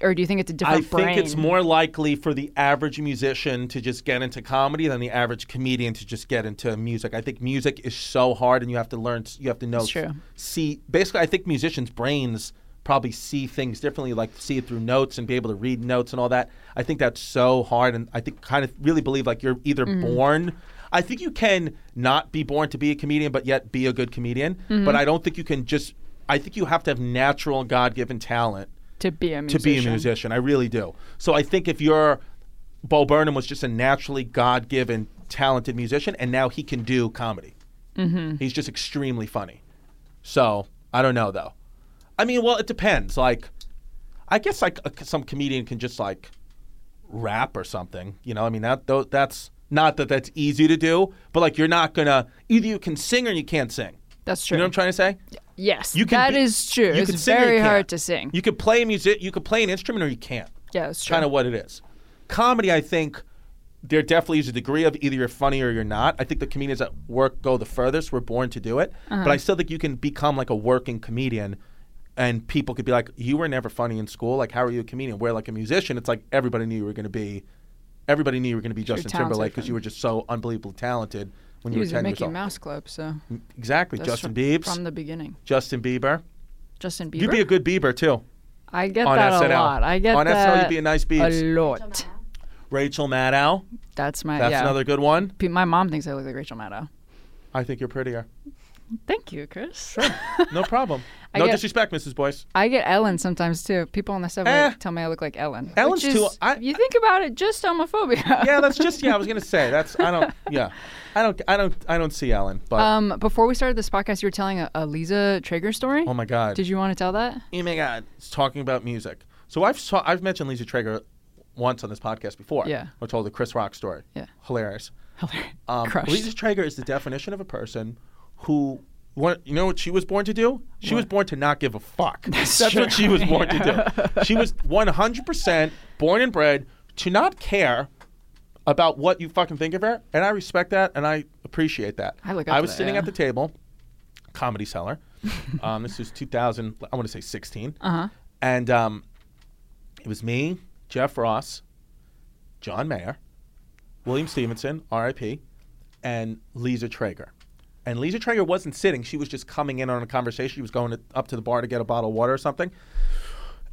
or do you think it's a different I brain? Think it's more likely for the average musician to just get into comedy than the average comedian to just get into music. I think music is so hard, and you have to learn. You have to know. It's true. See, basically, I think musicians' brains probably see things differently, like see it through notes and be able to read notes and all that. I think that's so hard, and I think kind of really believe like you're either Mhm. born. I think you can not be born to be a comedian, but yet be a good comedian. Mhm. But I don't think you can just. I think you have to have natural God-given talent to be a musician. to be a musician. I really do. So I think if you're Bo Burnham was just a naturally God given talented musician and now he can do comedy. Mm-hmm. He's just extremely funny. So I don't know though. I mean, well, it depends. Like I guess like a, some comedian can just like rap or something. You know, I mean that that's not that that's easy to do, but like you're not gonna either you can sing or you can't sing. That's true. You know what I'm trying to say? Yes, You can that be- is true. You it's can sing or you very hard to sing. You could play music. You could play an instrument or you can't. yeah, it's true. Kind of what it is. Comedy, I think. There definitely is a degree of either you're funny or you're not. I think the comedians at work go the furthest. We're born to do it. Uh-huh. But I still think you can become like a working comedian and people could be like, You were never funny in school. Like, how are you a comedian? Where like a musician, it's like everybody knew you were gonna be everybody knew you were gonna be Justin Timberlake because you were just so unbelievably talented when He you were was a ten years Mickey old. Mouse Club, so mm, Exactly. that's Justin from, Biebs. from the beginning. Justin Bieber. Justin Bieber. You'd be a good Bieber too. I get on that SNL. a lot. I get on that SNL, you'd be a nice Biebs. a lot. Rachel Maddow. That's my. That's yeah. another good one. Pe- My mom thinks I look like Rachel Maddow. I think you're prettier. Thank you, Chris. Sure. No (laughs) problem. I no get- disrespect, Mrs. Boyce. I get Ellen sometimes too. People on the subway Eh. tell me I look like Ellen. Ellen's which too- is, you think about it, just homophobia. (laughs) yeah, that's just yeah. I was gonna say that's I don't (laughs) yeah, I don't I don't I don't see Ellen, but Um, before we started this podcast, you were telling a, a Lisa Traeger story. oh my god. Did you want to tell that? Oh my god, it's talking about music. So I've saw, I've mentioned Lisa Traeger once on this podcast before. Yeah. I told the Chris Rock story. Yeah. Hilarious. Hilarious. Um, Crushed. Lisa Traeger is the definition of a person who. What, you know what she was born to do? She was born to not give a fuck. That's That's, what she was born Yeah. to do. She was 100% born and bred to not care about what you fucking think of her, and I respect that and I appreciate that. I look up I was that, sitting yeah. at the table, Comedy Cellar. (laughs) um, this was 2000. I want to say 16. Uh-huh. And um, it was me, Jeff Ross, John Mayer, William Stephenson, R.I.P., and Lisa Traeger. And Lisa Traeger wasn't sitting; she was just coming in on a conversation. She was going to, up to the bar to get a bottle of water or something.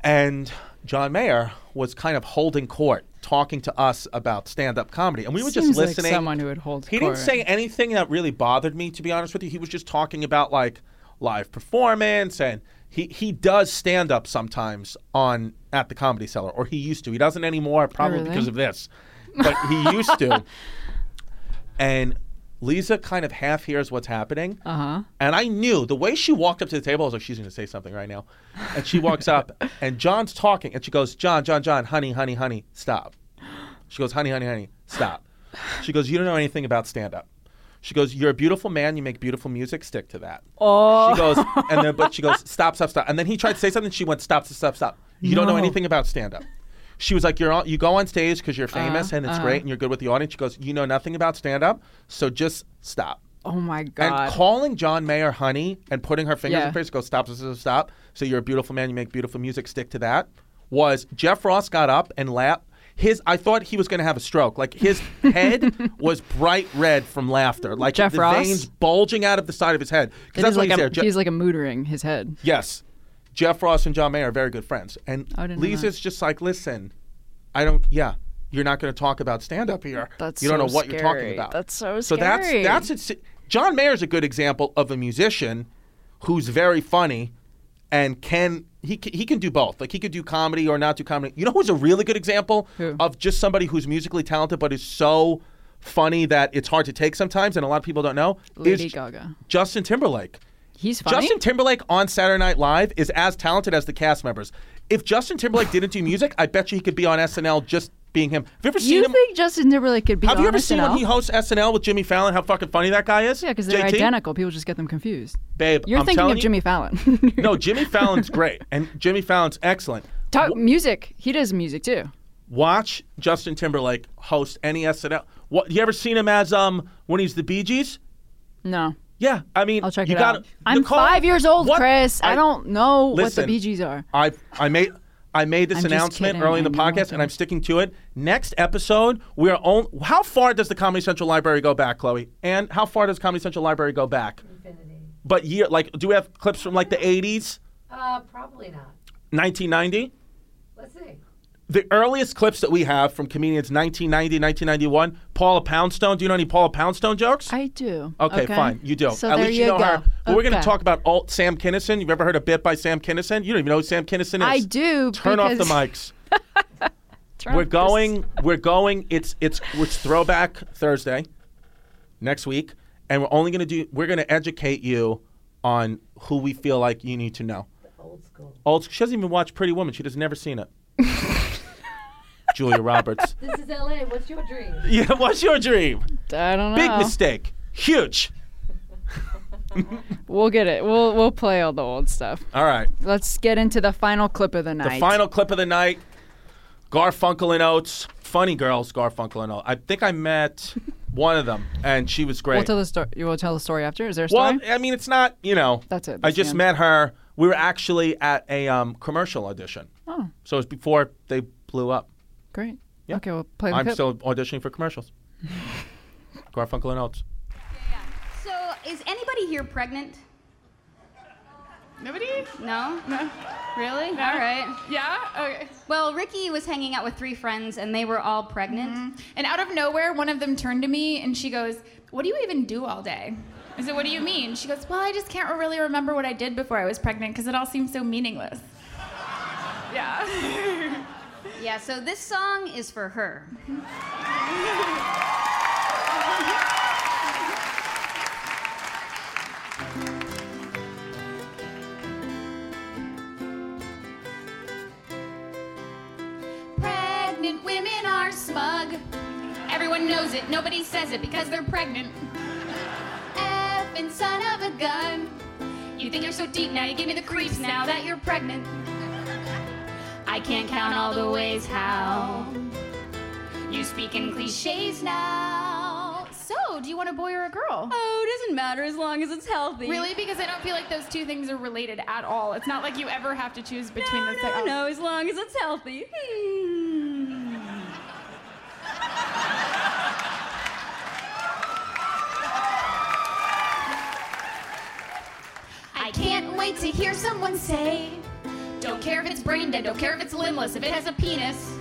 And John Mayer was kind of holding court, talking to us about stand-up comedy, and we were Seems just like listening. someone who would hold He court. didn't say anything that really bothered me, to be honest with you. He was just talking about like live performance, and he he does stand up sometimes on at the Comedy Cellar, or he used to. He doesn't anymore, probably oh, really? because of this, but he used to. (laughs) And Lisa kind of half hears what's happening, Uh huh. and I knew the way she walked up to the table, I was like, she's going to say something right now. And she walks up, (laughs) and John's talking, and she goes, John, John, John, honey, honey, honey, stop. She goes, honey, honey, honey, stop. She goes, you don't know anything about stand up. She goes, you're a beautiful man, you make beautiful music, stick to that. Oh. She goes, and then, but she goes, stop, stop, stop. And then he tried to say something, she went, stop, stop, stop. You don't know anything about stand up. She was like, "You're on, you go on stage because you're famous Uh, and it's uh. great and you're good with the audience." She goes, "You know nothing about stand up, so just stop." Oh my god! And calling John Mayer honey and putting her fingers Yeah. in her face, go stop, stop, stop. So you're a beautiful man, you make beautiful music, stick to that. Was Jeff Ross got up and laughed. His, I thought he was going to have a stroke. Like his (laughs) head was bright red from laughter, like Jeff the Ross? veins bulging out of the side of his head. Because that's like he's a, there. He's like a mootering his head. Yes. Jeff Ross and John Mayer are very good friends. And Lisa's just like, listen, I don't, yeah, you're not going to talk about stand up here. That's you don't so know what you're talking about. That's so So that's, scary. that's, it's, John Mayer's a good example of a musician who's very funny and can, he, can- he can do both. Like he could do comedy or not do comedy. You know who's a really good example Who? of just somebody who's musically talented but is so funny that it's hard to take sometimes and a lot of people don't know? Lady Gaga. Justin Timberlake. He's funny. Justin Timberlake on Saturday Night Live is as talented as the cast members. If Justin Timberlake didn't do music, I bet you he could be on SNL just being him. Have you ever seen you him? think Justin Timberlake could be Have on you ever SNL? seen when he hosts SNL with Jimmy Fallon? How fucking funny that guy is? Yeah, because they're JT? identical. People just get them confused. Babe, You're I'm thinking telling of you- Jimmy Fallon. (laughs) No, Jimmy Fallon's great, and Jimmy Fallon's excellent. Talk music. He does music too. Watch Justin Timberlake host any SNL. What you ever seen him as um when he's the Bee Gees? No. Yeah, I mean, I'll check you it gotta, out. I'm Nicole, five years old, what- Chris. I, I- don't know what the Listen, Bee Gees are. I I made I made this I'm announcement kidding, early in the podcast, and I'm sticking to it. Next episode, we are on. How far does the Comedy Central Library go back, Chloe? And how far does Comedy Central Library go back? Infinity. But year, like, do we have clips from like the 80s, Uh, probably not. 1990? Let's see. The earliest clips that we have from comedians 1990, 1991. Paula Poundstone. Do you know any Paula Poundstone jokes? I do. Okay, fine. You do. So At there least you, you know her. go. But we're going to talk about alt Sam Kinison. You've ever heard a bit by Sam Kinison? You don't even know who Sam Kinison is. I do. Turn off the mics. (laughs) We're off this- going. We're going. It's it's it's Throwback Thursday next week, and we're only going to do. We're going to educate you on who we feel like you need to know. Old school. Old. She doesn't even watch Pretty Woman. She has never seen it. (laughs) Julia Roberts. (laughs) This is LA. What's your dream? Yeah, what's your dream? I don't know. Big mistake. Huge. (laughs) We'll get it. We'll we'll play all the old stuff. All right. Let's get into the final clip of the night. The final clip of the night. Garfunkel and Oates. Funny girls, Garfunkel and Oates. I think I met (laughs) one of them, and she was great. We'll tell the story. You will tell the story after. Is there a story? Well, I mean, it's not, you know. That's it. I That's the just met her. We were actually at a um, commercial audition. Oh, So it was before they blew up. Great. Yeah. Okay, we'll play the I'm clip. still auditioning for commercials. (laughs) Garfunkel and Oates. So, is anybody here pregnant? Nobody? No? No. Really? No. All right. Yeah? Okay. Well, Ricky was hanging out with three friends and they were all pregnant. Mm-hmm. And out of nowhere, one of them turned to me and she goes, What do you even do all day? I said, What do you mean? She goes, Well, I just can't really remember what I did before I was pregnant because it all seems so meaningless. (laughs) Yeah. (laughs) Yeah, so this song is for her. Pregnant women are smug. Everyone knows it, nobody says it because they're pregnant. Effing son of a gun. You think you're so deep now, you give me the creeps now that you're pregnant. I can't count all the ways how you speak in cliches now. So, do you want a boy or a girl? Oh, it doesn't matter as long as it's healthy. Really? Because I don't feel like those two things are related at all. It's not like you ever have to choose between No, the no, no, as long as it's healthy. Hmm. I can't wait to hear someone say, Don't care if it's brain dead, don't care if it's limbless, if it has a penis.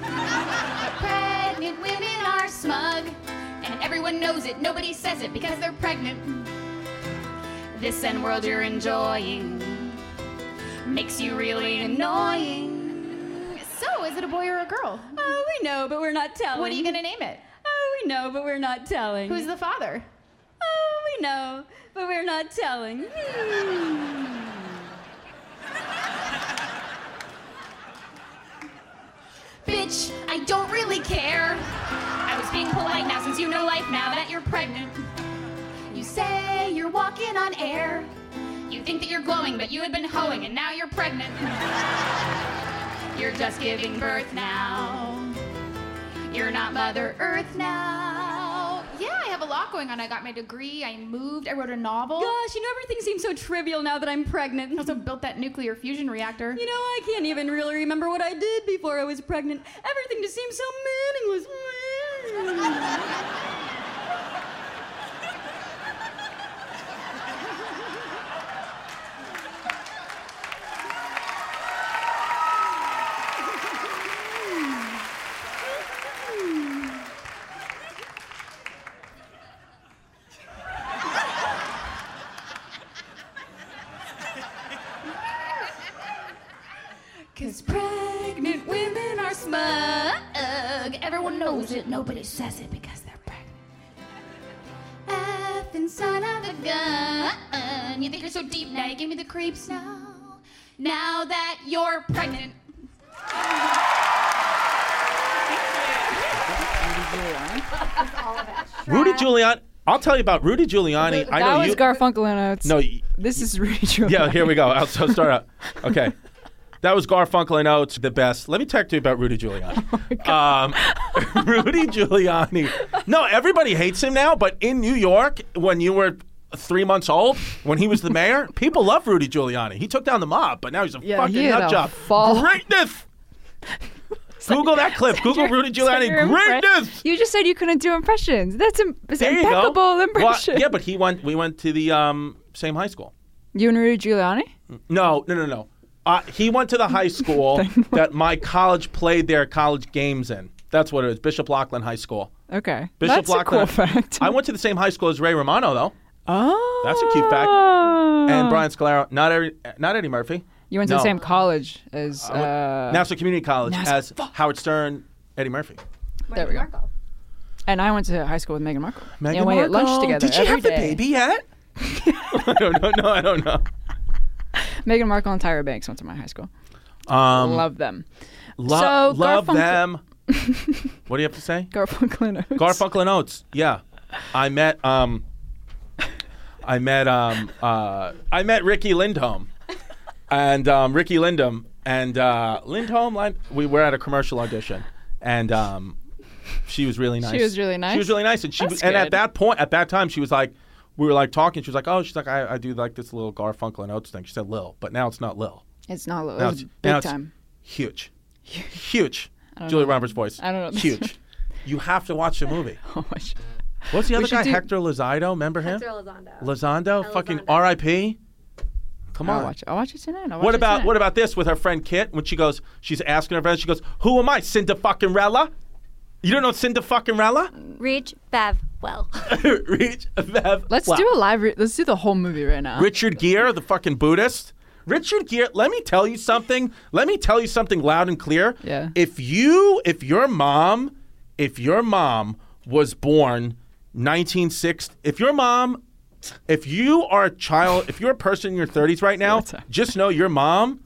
Pregnant women are smug, and everyone knows it, nobody says it because they're pregnant. This N world you're enjoying makes you really annoying. So, is it a boy or a girl? Oh, we know, but we're not telling. What are you gonna name it? Oh, we know, but we're not telling. Who's the father? Oh, we know, but we're not telling. Hmm. Bitch, I don't really care. I was being polite now since you know life now that you're pregnant. You say you're walking on air. You think that you're glowing, but you had been hoeing and now you're pregnant. You're just giving birth now. You're not Mother Earth now. Lot going on. I got my degree, I moved, I wrote a novel. Gosh, you know everything seems so trivial now that I'm pregnant. I also built that nuclear fusion reactor. You know, I can't even really remember what I did before I was pregnant. Everything just seems so meaningless. (laughs) nobody says it because they're pregnant. Effing son of a gun. You think you're so deep now, you give me the creeps now. Now that you're pregnant. Rudy Giuliani. I'll tell you about Rudy Giuliani. I that know That was you. Garfunkel and Oates. No, y- this is Rudy Giuliani. yeah, here we go. I'll so start out. Okay. (laughs) That was Garfunkel and Oates, the best. Let me talk to you about Rudy Giuliani. um, (laughs) Rudy Giuliani. No, everybody hates him now, but in New York, when you were three months old, when he was the mayor, (laughs) people love Rudy Giuliani. He took down the mob, but now he's a Yeah, fucking he nut job. fall. Greatness! (laughs) Google that clip. Google Rudy Giuliani. Your impre- Greatness! You just said you couldn't do impressions. That's Im- you go. impeccable Well, impression. yeah, but he went. We went to the um, same high school. You and Rudy Giuliani? No, no, no, no. Uh, he went to the high school that my college played their college games in. That's what it is. Bishop Loughlin High School. Okay. Bishop That's a cool fact. I went to the same high school as Ray Romano, though. Oh. That's a cute fact. And Brian Scalaro. Not every, not Eddie Murphy. You went to No. the same college as. I Uh, Nassau Community College Nassau- as Howard Stern, Eddie Murphy. there we go. And I went to high school with Meghan Markle. Meghan and we ate lunch together. Did she every have the baby yet? (laughs) I don't know. No, I don't know. (laughs) Meghan Markle and Tyra Banks went to my high school. Um, Love them. Lo- so love Garfunkel- them. What do you have to say? Garfunkel and Oates. Garfunkel and Oates. Yeah, I met. Um, I met. Um, uh, I met Riki Lindhome, and um, Riki Lindhome and uh, Lindhome. Lind- we were at a commercial audition, and um, she was really nice. She was really nice? She was really nice, and she That's was, and at that point, at that time, she was like, we were like talking. She was like, oh, she's like, I, I do like this little Garfunkel and Oates thing. She said Lil, but now it's not Lil. It's not Lil. Now It was it's- big now time. Huge, huge. I Julia know. Roberts' voice. I don't know. Huge. you have to watch the movie. (laughs) Oh my sh- What's the other guy? do- Hector Lozado. Remember him? Hector Elizondo. Lizondo. Fucking R.I.P. Come I'll on. watch it. I'll watch it tonight. I'll watch What it about tonight. what about this with her friend Kit when she goes? She's asking her friend. She goes, "Who am I, Cinda fucking Rella? You don't know Cinda fucking Rella? Reach Bev well. (laughs) Reach Bev. Let's Well, do a live. Re- let's do the whole movie right now. Richard Gere, the fucking Buddhist. Richard Gere, let me tell you something. Let me tell you something loud and clear. Yeah. If you, if your mom, if your mom was born 1960, if your mom, if you are a child, if you're a person in your 30s right now, just know your mom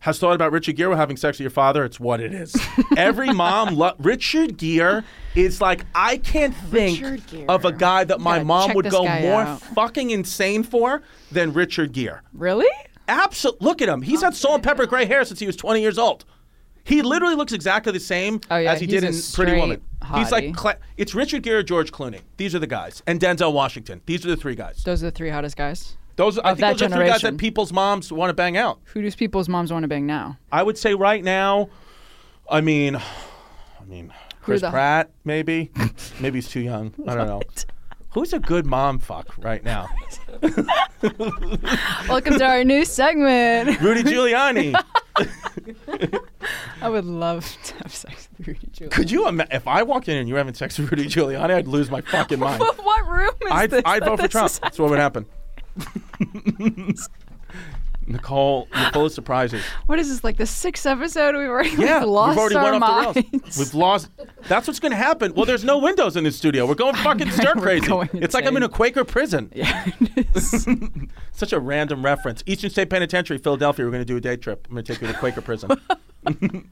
has thought about Richard Gere having sex with your father. It's what it is. (laughs) Every mom, lo- Richard Gere is like, I can't think of a guy that my gotta mom would go more out. fucking insane for than Richard Gere. Really? Absolutely. Look at him. He's had salt and pepper gray hair since he was 20 years old. He literally looks exactly the same Oh, yeah, as he did in Pretty Woman. He's like, cla- it's Richard Gere, George Clooney. These are the guys, and Denzel Washington. These are the three guys. Those are the three hottest guys. Those, I think those are the three guys that people's moms want to bang out. Who does people's moms want to bang now? I would say right now, I mean, I mean, Chris the- Pratt, maybe. maybe he's too young. I don't know. (laughs) Who's a good mom fuck right now? (laughs) (laughs) Welcome to our new segment. Rudy Giuliani. (laughs) I would love to have sex with Rudy Giuliani. Could you imagine if I walked in and you were having sex with Rudy Giuliani? I'd lose my fucking (laughs) mind. what room is I'd, this? I'd vote for Trump. That's what would happen. Nicole, of surprises. What is this like the sixth episode? We've already like, Yeah, lost we've already our went off the minds. rails. We've lost. That's what's going to happen. Well, there's no windows in this studio. We're going fucking stir crazy. It's like I'm in a. Quaker prison. Yeah. (laughs) Such a random reference. Eastern State Penitentiary, Philadelphia. We're going to do a day trip. I'm going to take you to Quaker prison. (laughs) (laughs)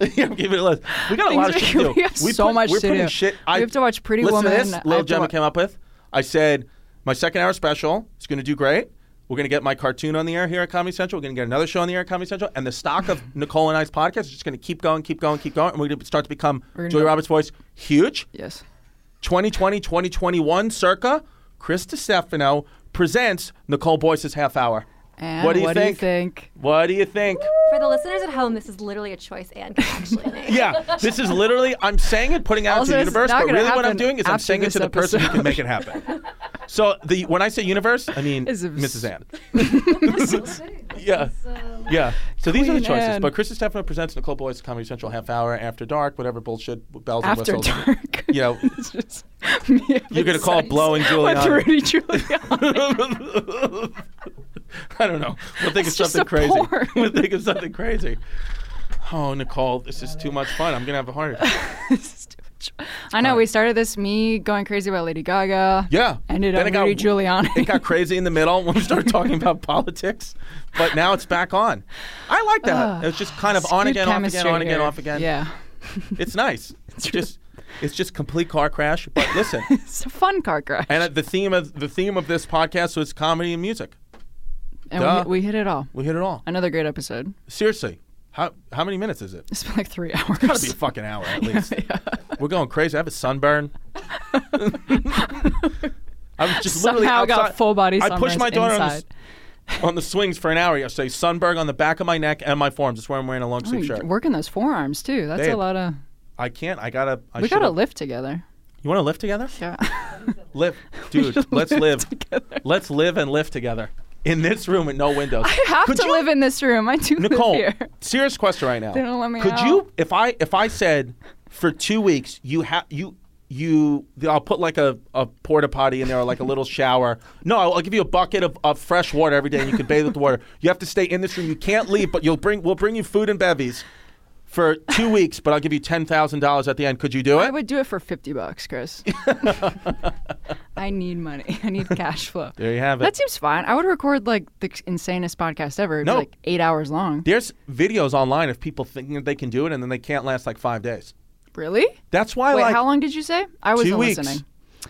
yeah, give it a list. We got a lot of shit we- to do. we have so put- much we're to putting do. Shit. We have to watch Pretty listen Woman. To this, I Lil Gemma wa- came up with. I said my second hour special is going to do great. We're going to get my cartoon on the air here at Comedy Central. We're going to get another show on the air at Comedy Central, and the stock of (laughs) Nicole and I's podcast is just going to keep going, keep going, keep going, and we're going to start to become go- Roberts' voice huge. Yes. 2020, 2021, circa. Chris Distefano presents Nicole Boyce's half hour. And what do you what think? do you think? What do you think? For the listeners at home, this is literally a choice Anne can actually (laughs) make. Yeah, this is literally I'm saying it, putting out Also, to the universe, but really what I'm doing is I'm saying it to the person who can make it happen. So the when I say universe, I mean Is Mrs. Ann. (laughs) (laughs) yeah, yeah. So these are the choices. Anne. But Chris Stefano presents Nicole Boyce Comedy Central half hour after dark, whatever bullshit bells and whistles. After whistles. dark. You know, it's just me You're gonna call it sex blowing With Rudy Giuliani. (laughs) I don't know. We'll think of something crazy. (laughs) We'll think of something crazy. Oh, Nicole, this is too much fun. I'm gonna have a heart attack. (laughs) I know. We started this me going crazy about Lady Gaga. Yeah. Ended Then up Rudy Giuliani. It got crazy in the middle when we started talking about politics, but now it's back on. I like that. Ugh. it's just kind of on again, off again, on again, here. off again. Yeah. It's nice. It's just it's just complete car crash. But listen, it's a fun car crash. and uh, the theme of the theme of this podcast was comedy and music. And Duh. we, we hit it all. We hit it all. Another great episode. Seriously, how how many minutes is it? It's been like three (laughs) hours. It's gotta be a fucking hour at (laughs) least. We're going crazy. I have a sunburn. (laughs) I was just literally Somehow got full body I pushed my daughter on the, s- on the swings for an hour yesterday. Sunburn on the back of my neck and my forearms. That's why I'm wearing a long Oh, sleeve you're shirt. working those forearms too. That's Babe, a lot of. I can't. I gotta. I we gotta lift together. You want to live together? Yeah. Live, dude. let's live live. Let's live and live together in this room with no windows. I have Could to you- live in this room. I do Nicole, live here. serious question right now. They don't let me Could out. you, if I, if I said for two weeks you have you. You, I'll put like a, a porta potty in there, or like a little shower. No, I'll, I'll give you a bucket of, of fresh water every day, and you can bathe with the water. You have to stay in this room. You can't leave, but you'll bring. We'll bring you food and bevies for two weeks, but I'll give you ten thousand dollars at the end. Could you do it? I would do it for fifty bucks, Chris. (laughs) I need money. (laughs) I need cash flow. There you have it. That seems fine. I would record like the insanest podcast ever. It'd No. like eight hours long. There's videos online of people thinking that they can do it and then they can't last like five days. Really? That's why Wait, like how long did you say? I two weeks. listening.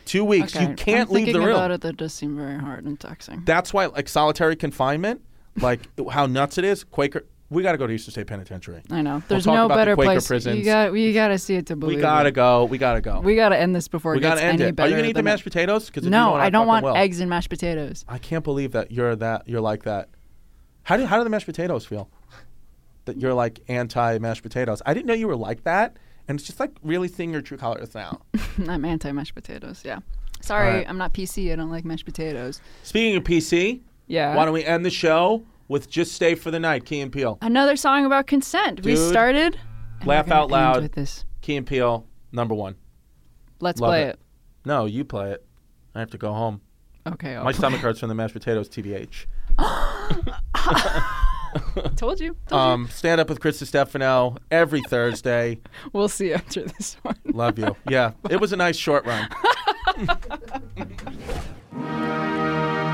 Two weeks. Okay, You can't I'm leave the thinking room. about it. That does seem very hard and taxing. That's why like solitary confinement, like how nuts it is. Quaker. We got to go to Eastern State Penitentiary. I know. We'll There's talk no better place. prisons. You got. We got to see it to believe. It. We gotta it. go. We gotta go. We got to end this before We it gets gotta end any it. Are better. you gonna eat the mashed it- potatoes? 'Cause if you no, I don't want eggs and mashed potatoes. I can't believe that you're that you're like that. How do how do the mashed potatoes feel? That you're like anti mashed potatoes. I didn't know you were like that, and it's just like really seeing your true colors now. (laughs) I'm anti mashed potatoes. Yeah. Sorry, Alright. I'm not PC. I don't like mashed potatoes. Speaking of PC, Yeah. why don't we end the show with "Just Stay for the Night"? Key and Peele. Another song about consent. we started. Laugh out loud. With this. Key and Peele, number one. Let's Love play it. No, you play it. I have to go home. Okay. I'll My play stomach hurts from the mashed potatoes. TBH. (laughs) Told you. Told Um, stand up with Chris Stefano every Thursday. (laughs) We'll see you after this one. Love you. Yeah, it was a nice short run. (laughs)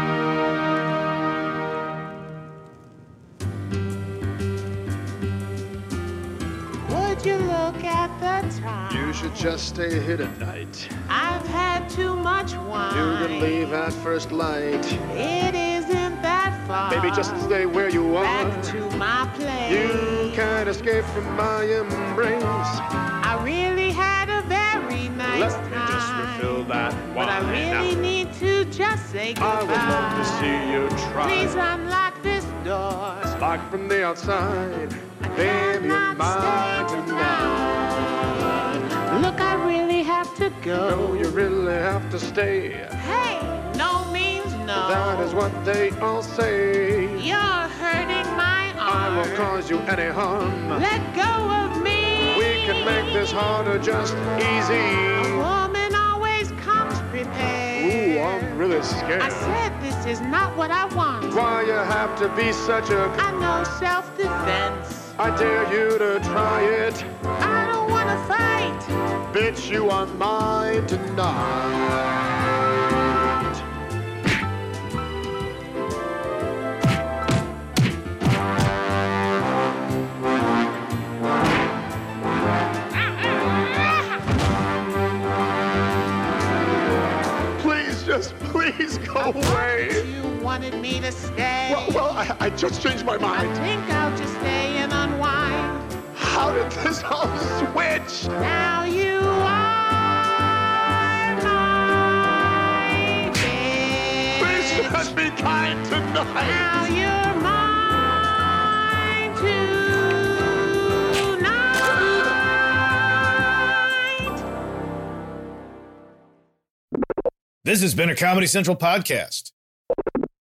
Would you look at the time? You should just stay here tonight. I've had too much wine. You can leave at first light. It isn't that far. Baby, just stay where you are. Back to my place. You can't escape from my embrace. I really had a very nice Let me time. just refill that wine. But I really need to just say goodbye. I would love to see you try. Please unlock this door. It's locked from the outside. Baby, mine tonight. Look, I really have to go. No, you really have to stay. Hey, no means no. That is what they all say. You're hurting my arm. I won't cause you any harm. Let go of me. We can make this harder, just A easy. woman always comes prepared. Ooh, I'm really scared. I said this is not what I want. Why you have to be such a... I know self-defense. I dare you to try it. I don't want to fight. Bitch, you are mine tonight. Please, just please go away. You wanted me to stay. Well, well I, I just changed my mind. I think I'll just stay and unwind. How did this all switch? Now you are my bitch. Please just be kind tonight. Now you're mine tonight. This has been a Comedy Central podcast.